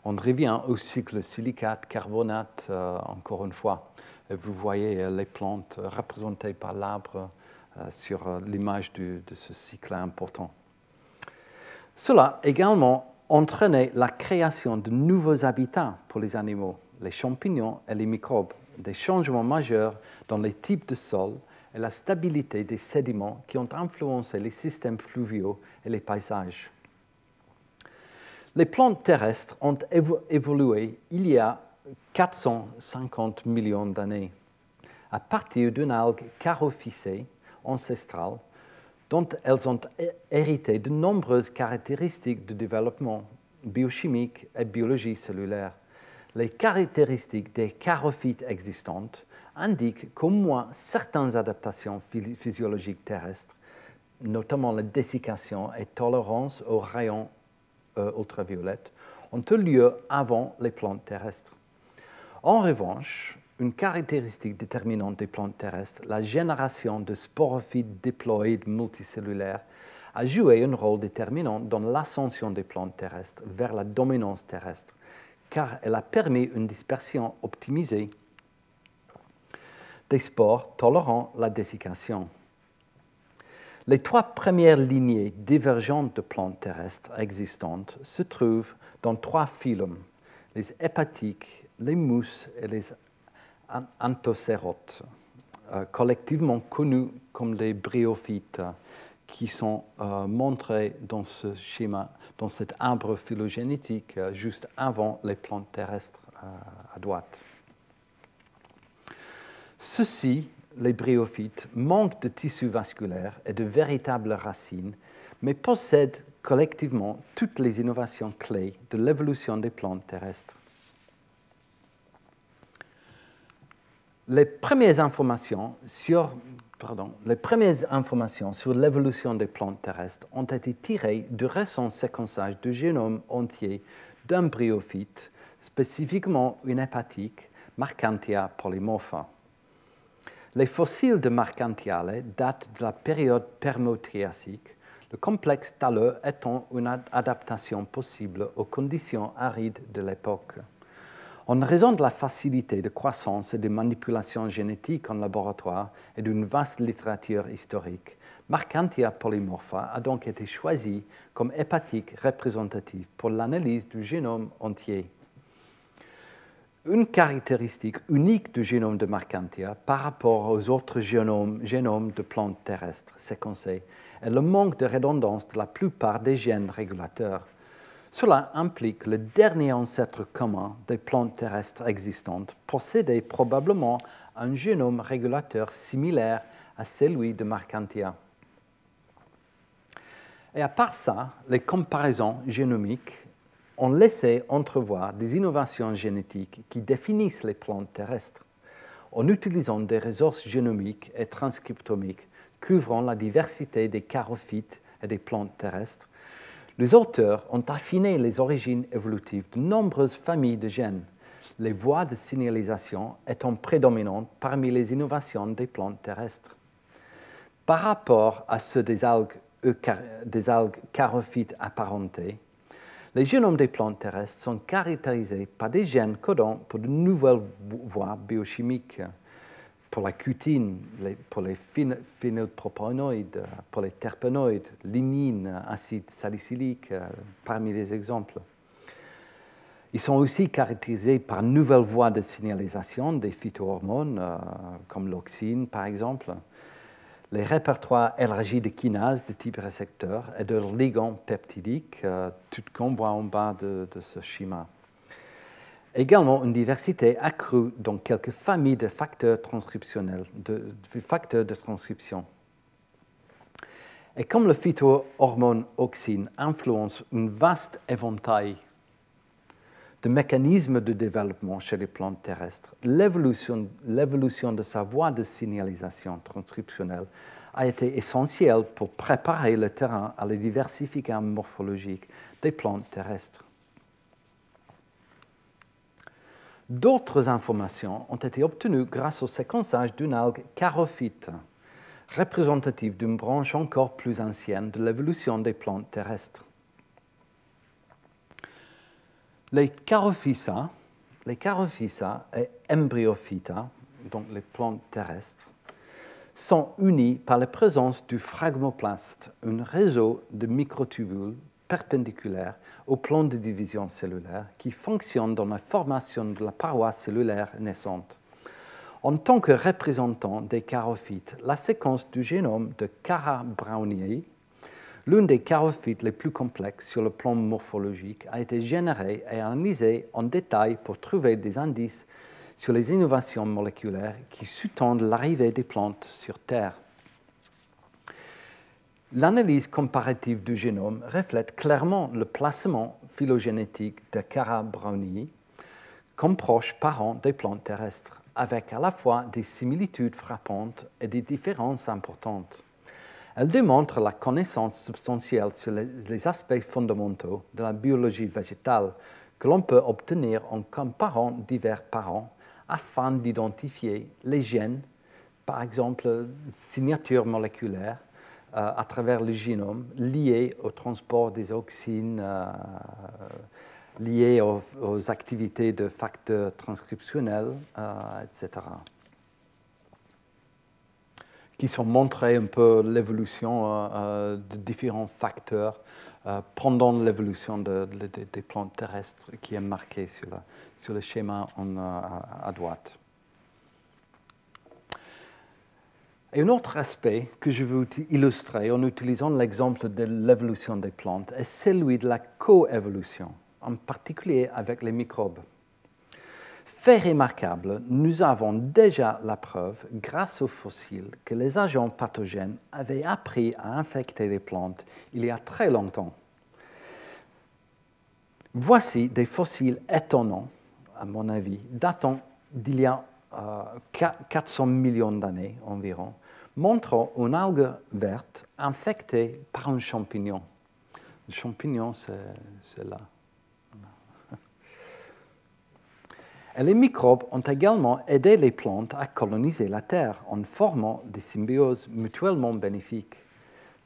On revient au cycle silicate-carbonate euh, encore une fois. Et vous voyez euh, les plantes représentées par l'arbre euh, sur euh, l'image de ce cycle important. Cela également entraîné la création de nouveaux habitats pour les animaux, les champignons et les microbes, des changements majeurs dans les types de sols et la stabilité des sédiments qui ont influencé les systèmes fluviaux et les paysages. Les plantes terrestres ont évolué il y a 450 millions d'années à partir d'une algue carophycée ancestrales dont elles ont hérité de nombreuses caractéristiques de développement biochimique et biologie cellulaire. Les caractéristiques des charophytes existantes indiquent qu'au moins certaines adaptations physiologiques terrestres, notamment la dessiccation et tolérance aux rayons euh, ultraviolets, ont eu lieu avant les plantes terrestres. En revanche, une caractéristique déterminante des plantes terrestres, la génération de sporophytes diploïdes multicellulaires, a joué un rôle déterminant dans l'ascension des plantes terrestres vers la dominance terrestre, car elle a permis une dispersion optimisée des spores tolérant la dessiccation. Les trois premières lignées divergentes de plantes terrestres existantes se trouvent dans trois phylums, les hépatiques, les mousses et les anthocérotes, euh, collectivement connus comme les bryophytes, qui sont euh, montrés dans ce schéma, dans cet arbre phylogénétique euh, juste avant les plantes terrestres à droite. Ceux-ci, les bryophytes, manquent de tissu vasculaire et de véritables racines, mais possèdent collectivement toutes les innovations clés de l'évolution des plantes terrestres. Les premières informations sur l'évolution des plantes terrestres ont été tirées du récent séquençage du génome entier d'un bryophyte, spécifiquement une hépatique, Marcantia polymorpha. Les fossiles de Marcantiale datent de la période permo-triassique, le complexe taleux étant une adaptation possible aux conditions arides de l'époque. En raison de la facilité de croissance et de manipulation génétique en laboratoire et d'une vaste littérature historique, Marcantia polymorpha a donc été choisi comme hépatique représentative pour l'analyse du génome entier. Une caractéristique unique du génome de Marcantia par rapport aux autres génomes, génomes de plantes terrestres séquencées est le manque de redondance de la plupart des gènes régulateurs. Cela implique que le dernier ancêtre commun des plantes terrestres existantes possédait probablement un génome régulateur similaire à celui de Marcantia. Et à part ça, les comparaisons génomiques ont laissé entrevoir des innovations génétiques qui définissent les plantes terrestres en utilisant des ressources génomiques et transcriptomiques couvrant la diversité des charophytes et des plantes terrestres. Les auteurs ont affiné les origines évolutives de nombreuses familles de gènes, les voies de signalisation étant prédominantes parmi les innovations des plantes terrestres. Par rapport à ceux des algues, des algues charophytes apparentées, les génomes des plantes terrestres sont caractérisés par des gènes codants pour de nouvelles voies biochimiques, pour la cutine, pour les phénylpropanoïdes, pour les terpénoïdes, lignine, acide salicylique, euh, parmi les exemples. Ils sont aussi caractérisés par nouvelles voies de signalisation des phytohormones, euh, comme l'oxine par exemple, les répertoires élargis de kinases de type récepteur et de ligands peptidiques, euh, tout qu'on voit en bas de, ce schéma. Également une diversité accrue dans quelques familles de facteurs de, de transcription. Et comme le phytohormone auxine influence un vaste éventail de mécanismes de développement chez les plantes terrestres, l'évolution de sa voie de signalisation transcriptionnelle a été essentielle pour préparer le terrain à la diversification morphologique des plantes terrestres. D'autres informations ont été obtenues grâce au séquençage d'une algue charophyte, représentative d'une branche encore plus ancienne de l'évolution des plantes terrestres. Les Charophysa, les et Embryophyta, donc les plantes terrestres, sont unis par la présence du phragmoplaste, un réseau de microtubules perpendiculaires au plan de division cellulaire qui fonctionne dans la formation de la paroi cellulaire naissante. En tant que représentant des charophytes, la séquence du génome de Cara browniei L'une des charophytes les plus complexes sur le plan morphologique a été générée et analysée en détail pour trouver des indices sur les innovations moléculaires qui sous-tendent l'arrivée des plantes sur Terre. L'analyse comparative du génome reflète clairement le placement phylogénétique de Cara brownii comme proche parent des plantes terrestres, avec à la fois des similitudes frappantes et des différences importantes. Elle démontre la connaissance substantielle sur les, aspects fondamentaux de la biologie végétale que l'on peut obtenir en comparant divers parents afin d'identifier les gènes, par exemple signatures moléculaires euh, à travers le génome liées au transport des auxines, euh, liées aux, activités de facteurs transcriptionnels, euh, etc qui sont montrés un peu l'évolution euh, euh, de différents facteurs euh, pendant l'évolution des plantes terrestres qui est marqué sur, sur le schéma à, droite. Un autre aspect que je veux illustrer en utilisant l'exemple de l'évolution des plantes est celui de la coévolution, en particulier avec les microbes. Fait remarquable, nous avons déjà la preuve, grâce aux fossiles, que les agents pathogènes avaient appris à infecter les plantes il y a très longtemps. Voici des fossiles étonnants, à mon avis, datant d'il y a 400 euh, millions d'années environ, montrant une algue verte infectée par un champignon. Le champignon, c'est là. les microbes ont également aidé les plantes à coloniser la Terre en formant des symbioses mutuellement bénéfiques.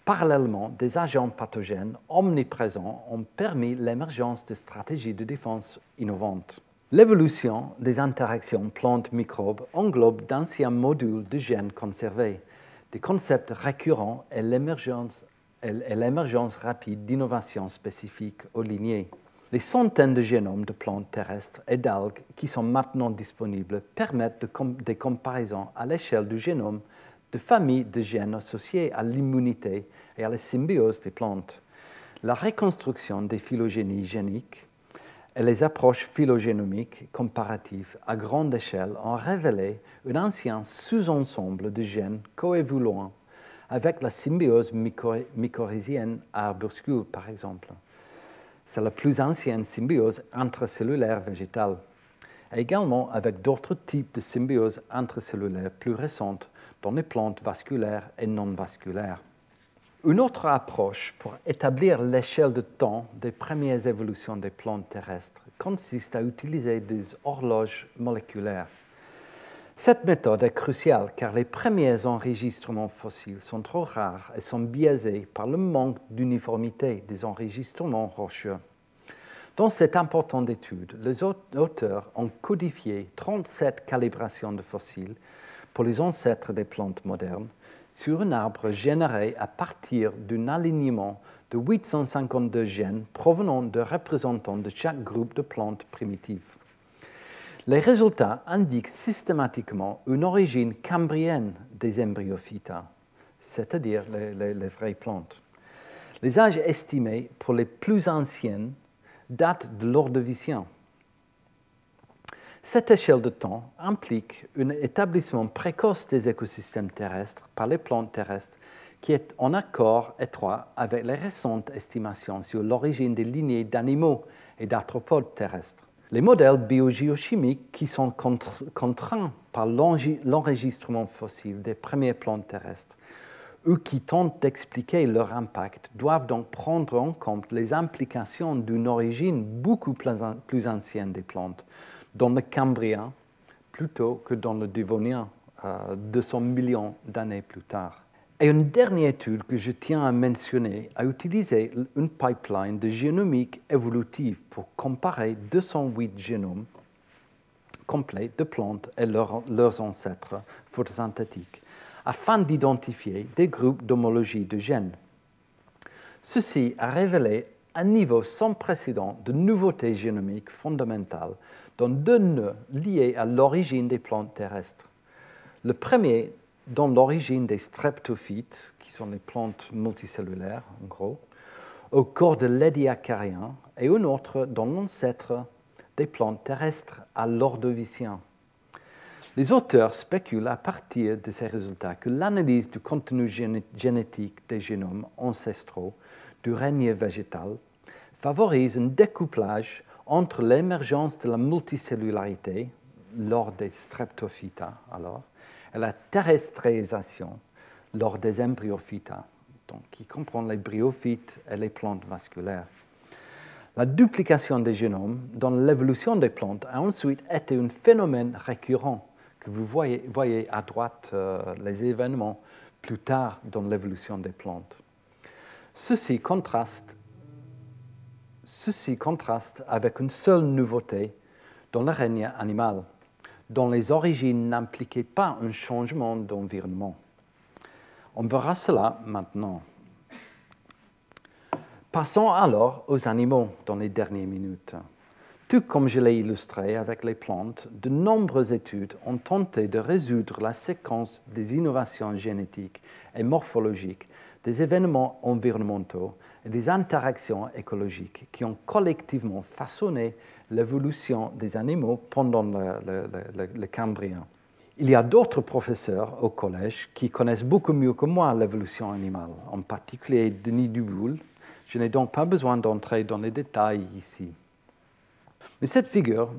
Parallèlement, des agents pathogènes omniprésents ont permis l'émergence de stratégies de défense innovantes. L'évolution des interactions plantes-microbes englobe d'anciens modules de gènes conservés, des concepts récurrents et l'émergence rapide d'innovations spécifiques aux lignées. Les centaines de génomes de plantes terrestres et d'algues qui sont maintenant disponibles permettent des comparaisons à l'échelle du génome de familles de gènes associés à l'immunité et à la symbiose des plantes. La reconstruction des phylogénies géniques et les approches phylogénomiques comparatives à grande échelle ont révélé un ancien sous-ensemble de gènes coévoluant avec la symbiose mycorhizienne à arbuscule, par exemple. C'est la plus ancienne symbiose intracellulaire végétale, également avec d'autres types de symbiose intracellulaires plus récentes dans les plantes vasculaires et non vasculaires. Une autre approche pour établir l'échelle de temps des premières évolutions des plantes terrestres consiste à utiliser des horloges moléculaires. Cette méthode est cruciale car les premiers enregistrements fossiles sont trop rares et sont biaisés par le manque d'uniformité des enregistrements rocheux. Dans cette importante étude, les auteurs ont codifié 37 calibrations de fossiles pour les ancêtres des plantes modernes sur un arbre généré à partir d'un alignement de 852 gènes provenant de représentants de chaque groupe de plantes primitives. Les résultats indiquent systématiquement une origine cambrienne des embryophytes, c'est-à-dire les, les, vraies plantes. Les âges estimés pour les plus anciennes datent de l'Ordovicien, cette échelle de temps implique un établissement précoce des écosystèmes terrestres par les plantes terrestres qui est en accord étroit avec les récentes estimations sur l'origine des lignées d'animaux et d'arthropodes terrestres. Les modèles biogéochimiques qui sont contraints par l'enregistrement fossile des premières plantes terrestres ou qui tentent d'expliquer leur impact doivent donc prendre en compte les implications d'une origine beaucoup plus ancienne des plantes, dans le Cambrien plutôt que dans le Dévonien, 200 euh, millions d'années plus tard. Et une dernière étude que je tiens à mentionner a utilisé une pipeline de génomique évolutive pour comparer 208 génomes complets de plantes et leurs ancêtres photosynthétiques afin d'identifier des groupes d'homologie de gènes. Ceci a révélé un niveau sans précédent de nouveautés génomiques fondamentales dans deux nœuds liés à l'origine des plantes terrestres. Le premier dans l'origine des streptophytes, qui sont les plantes multicellulaires en gros, au corps de l'édiacarien, et un autre dans l'ancêtre des plantes terrestres à l'ordovicien. Les auteurs spéculent à partir de ces résultats que l'analyse du contenu génétique des génomes ancestraux du règne végétal favorise un découplage entre l'émergence de la multicellularité lors des streptophytes alors, et la terrestrisation lors des embryophytes, donc qui comprend les bryophytes et les plantes vasculaires. La duplication des génomes dans l'évolution des plantes a ensuite été un phénomène récurrent que vous voyez, voyez à droite euh, les événements plus tard dans l'évolution des plantes. Ceci contraste Ceci contraste avec une seule nouveauté dans le règne animal, dont les origines n'impliquaient pas un changement d'environnement. On verra cela maintenant. Passons alors aux animaux dans les dernières minutes. Tout comme je l'ai illustré avec les plantes, de nombreuses études ont tenté de résoudre la séquence des innovations génétiques et morphologiques, des événements environnementaux des interactions écologiques qui ont collectivement façonné l'évolution des animaux pendant le, Cambrien. Il y a d'autres professeurs au collège qui connaissent beaucoup mieux que moi l'évolution animale, en particulier Denis Duboul. Je n'ai donc pas besoin d'entrer dans les détails ici. Mais cette figure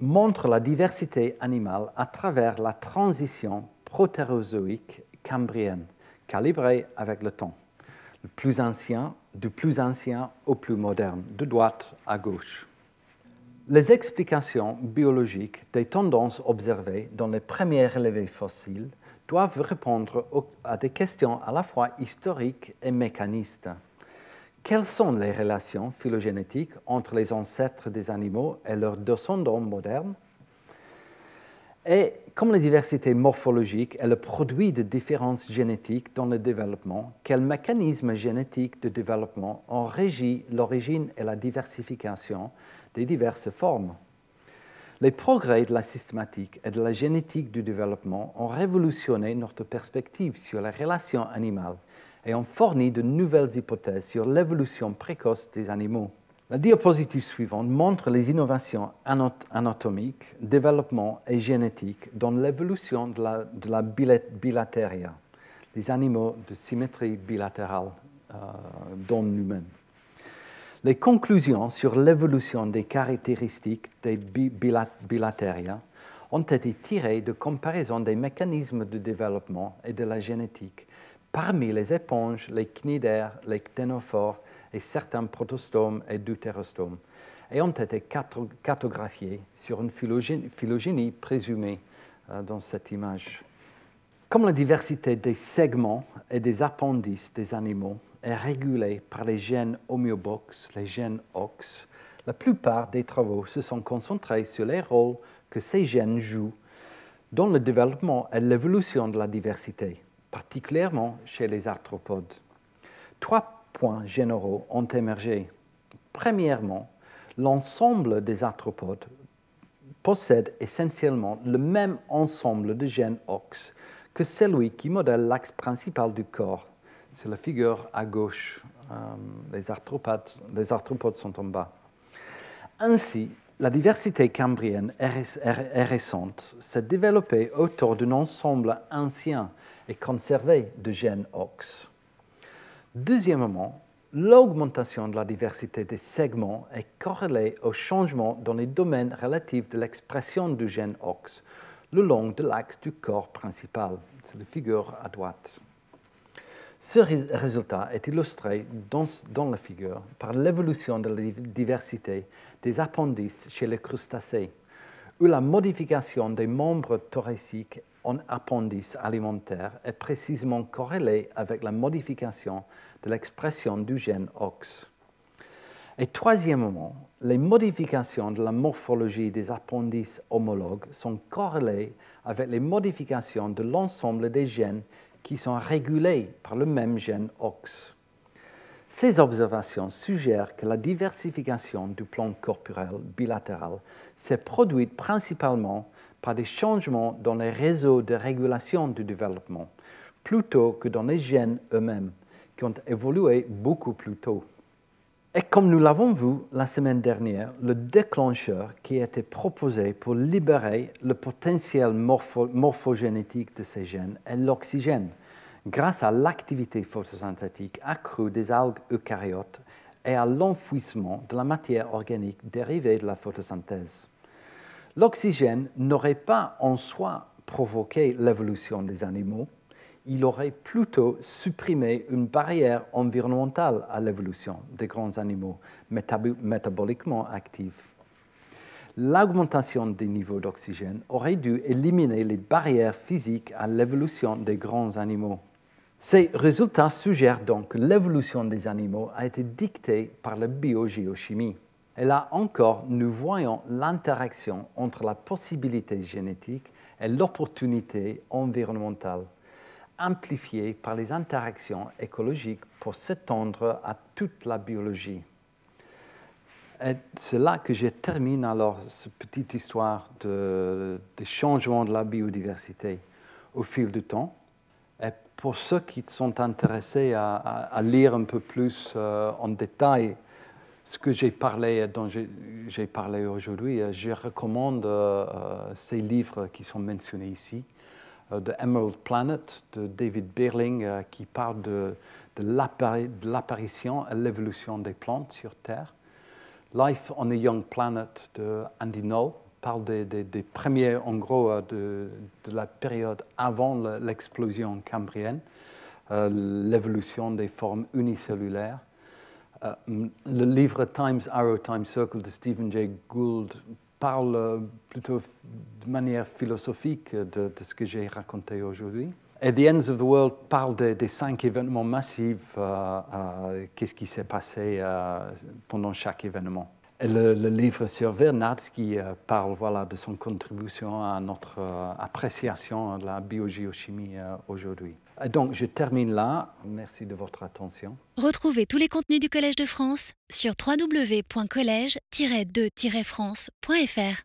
montre la diversité animale à travers la transition protérozoïque cambrienne, calibrée avec le temps plus ancien, du plus ancien au plus moderne, de droite à gauche. Les explications biologiques des tendances observées dans les premiers relevés fossiles doivent répondre à des questions à la fois historiques et mécanistes. Quelles sont les relations phylogénétiques entre les ancêtres des animaux et leurs descendants modernes et comme la diversité morphologique est le produit de différences génétiques dans le développement, quels mécanismes génétiques de développement ont régi l'origine et la diversification des diverses formes? Les progrès de la systématique et de la génétique du développement ont révolutionné notre perspective sur les relations animales et ont fourni de nouvelles hypothèses sur l'évolution précoce des animaux. La diapositive suivante montre les innovations anatomiques, développement et génétiques dans l'évolution de la, de la bilatéria, les animaux de symétrie bilatérale euh, dans l'humain. Les conclusions sur l'évolution des caractéristiques des bilatéria ont été tirées de comparaisons des mécanismes de développement et de la génétique parmi les éponges, les cnidaires, les cténophores et certains protostomes et deutérostomes, et ont été cartographiés sur une phylogénie, présumée euh, dans cette image. Comme la diversité des segments et des appendices des animaux est régulée par les gènes homéobox, les gènes OX, la plupart des travaux se sont concentrés sur les rôles que ces gènes jouent dans le développement et l'évolution de la diversité, particulièrement chez les arthropodes. Trois points généraux ont émergé. Premièrement, l'ensemble des arthropodes possède essentiellement le même ensemble de gènes OX que celui qui modèle l'axe principal du corps. C'est la figure à gauche. Euh, les, arthropodes, les arthropodes sont en bas. Ainsi, la diversité cambrienne est récente, s'est développée autour d'un ensemble ancien et conservé de gènes OX. Deuxièmement, l'augmentation de la diversité des segments est corrélée au changement dans les domaines relatifs de l'expression du gène OX le long de l'axe du corps principal. C'est la figure à droite. Ce résultat est illustré dans, la figure par l'évolution de la diversité des appendices chez les crustacés, où la modification des membres thoraciques en appendice alimentaire est précisément corrélée avec la modification de l'expression du gène OX. Et troisièmement, les modifications de la morphologie des appendices homologues sont corrélées avec les modifications de l'ensemble des gènes qui sont régulés par le même gène OX. Ces observations suggèrent que la diversification du plan corporel bilatéral s'est produite principalement par des changements dans les réseaux de régulation du développement, plutôt que dans les gènes eux-mêmes, qui ont évolué beaucoup plus tôt. Et comme nous l'avons vu la semaine dernière, le déclencheur qui a été proposé pour libérer le potentiel morphogénétique de ces gènes est l'oxygène, grâce à l'activité photosynthétique accrue des algues eucaryotes et à l'enfouissement de la matière organique dérivée de la photosynthèse. L'oxygène n'aurait pas en soi provoqué l'évolution des animaux, il aurait plutôt supprimé une barrière environnementale à l'évolution des grands animaux métaboliquement actifs. L'augmentation des niveaux d'oxygène aurait dû éliminer les barrières physiques à l'évolution des grands animaux. Ces résultats suggèrent donc que l'évolution des animaux a été dictée par la biogéochimie. Et là encore, nous voyons l'interaction entre la possibilité génétique et l'opportunité environnementale, amplifiée par les interactions écologiques pour s'étendre à toute la biologie. Et c'est là que je termine alors cette petite histoire de, des changements de la biodiversité au fil du temps. Et pour ceux qui sont intéressés à, lire un peu plus euh, en détail ce que j'ai parlé, dont j'ai parlé aujourd'hui, euh, je recommande euh, euh, ces livres qui sont mentionnés ici. The Emerald Planet de David Birling, qui parle de, de l'apparition et l'évolution des plantes sur Terre. Life on a Young Planet de Andy Knoll parle des, des, premiers, en gros, de, de la période avant l'explosion cambrienne, l'évolution des formes unicellulaires. Euh, le livre Times Arrow, Time Circle de Stephen Jay Gould parle euh, plutôt de manière philosophique de, ce que j'ai raconté aujourd'hui. Et The Ends of the World parle des cinq événements massifs, euh, qu'est-ce qui s'est passé pendant chaque événement. Et le, livre sur Vernadsky parle voilà, de son contribution à notre appréciation de la biogéochimie aujourd'hui. Donc, je termine là. Merci de votre attention. Retrouvez tous les contenus du Collège de France sur www.colège-2-france.fr.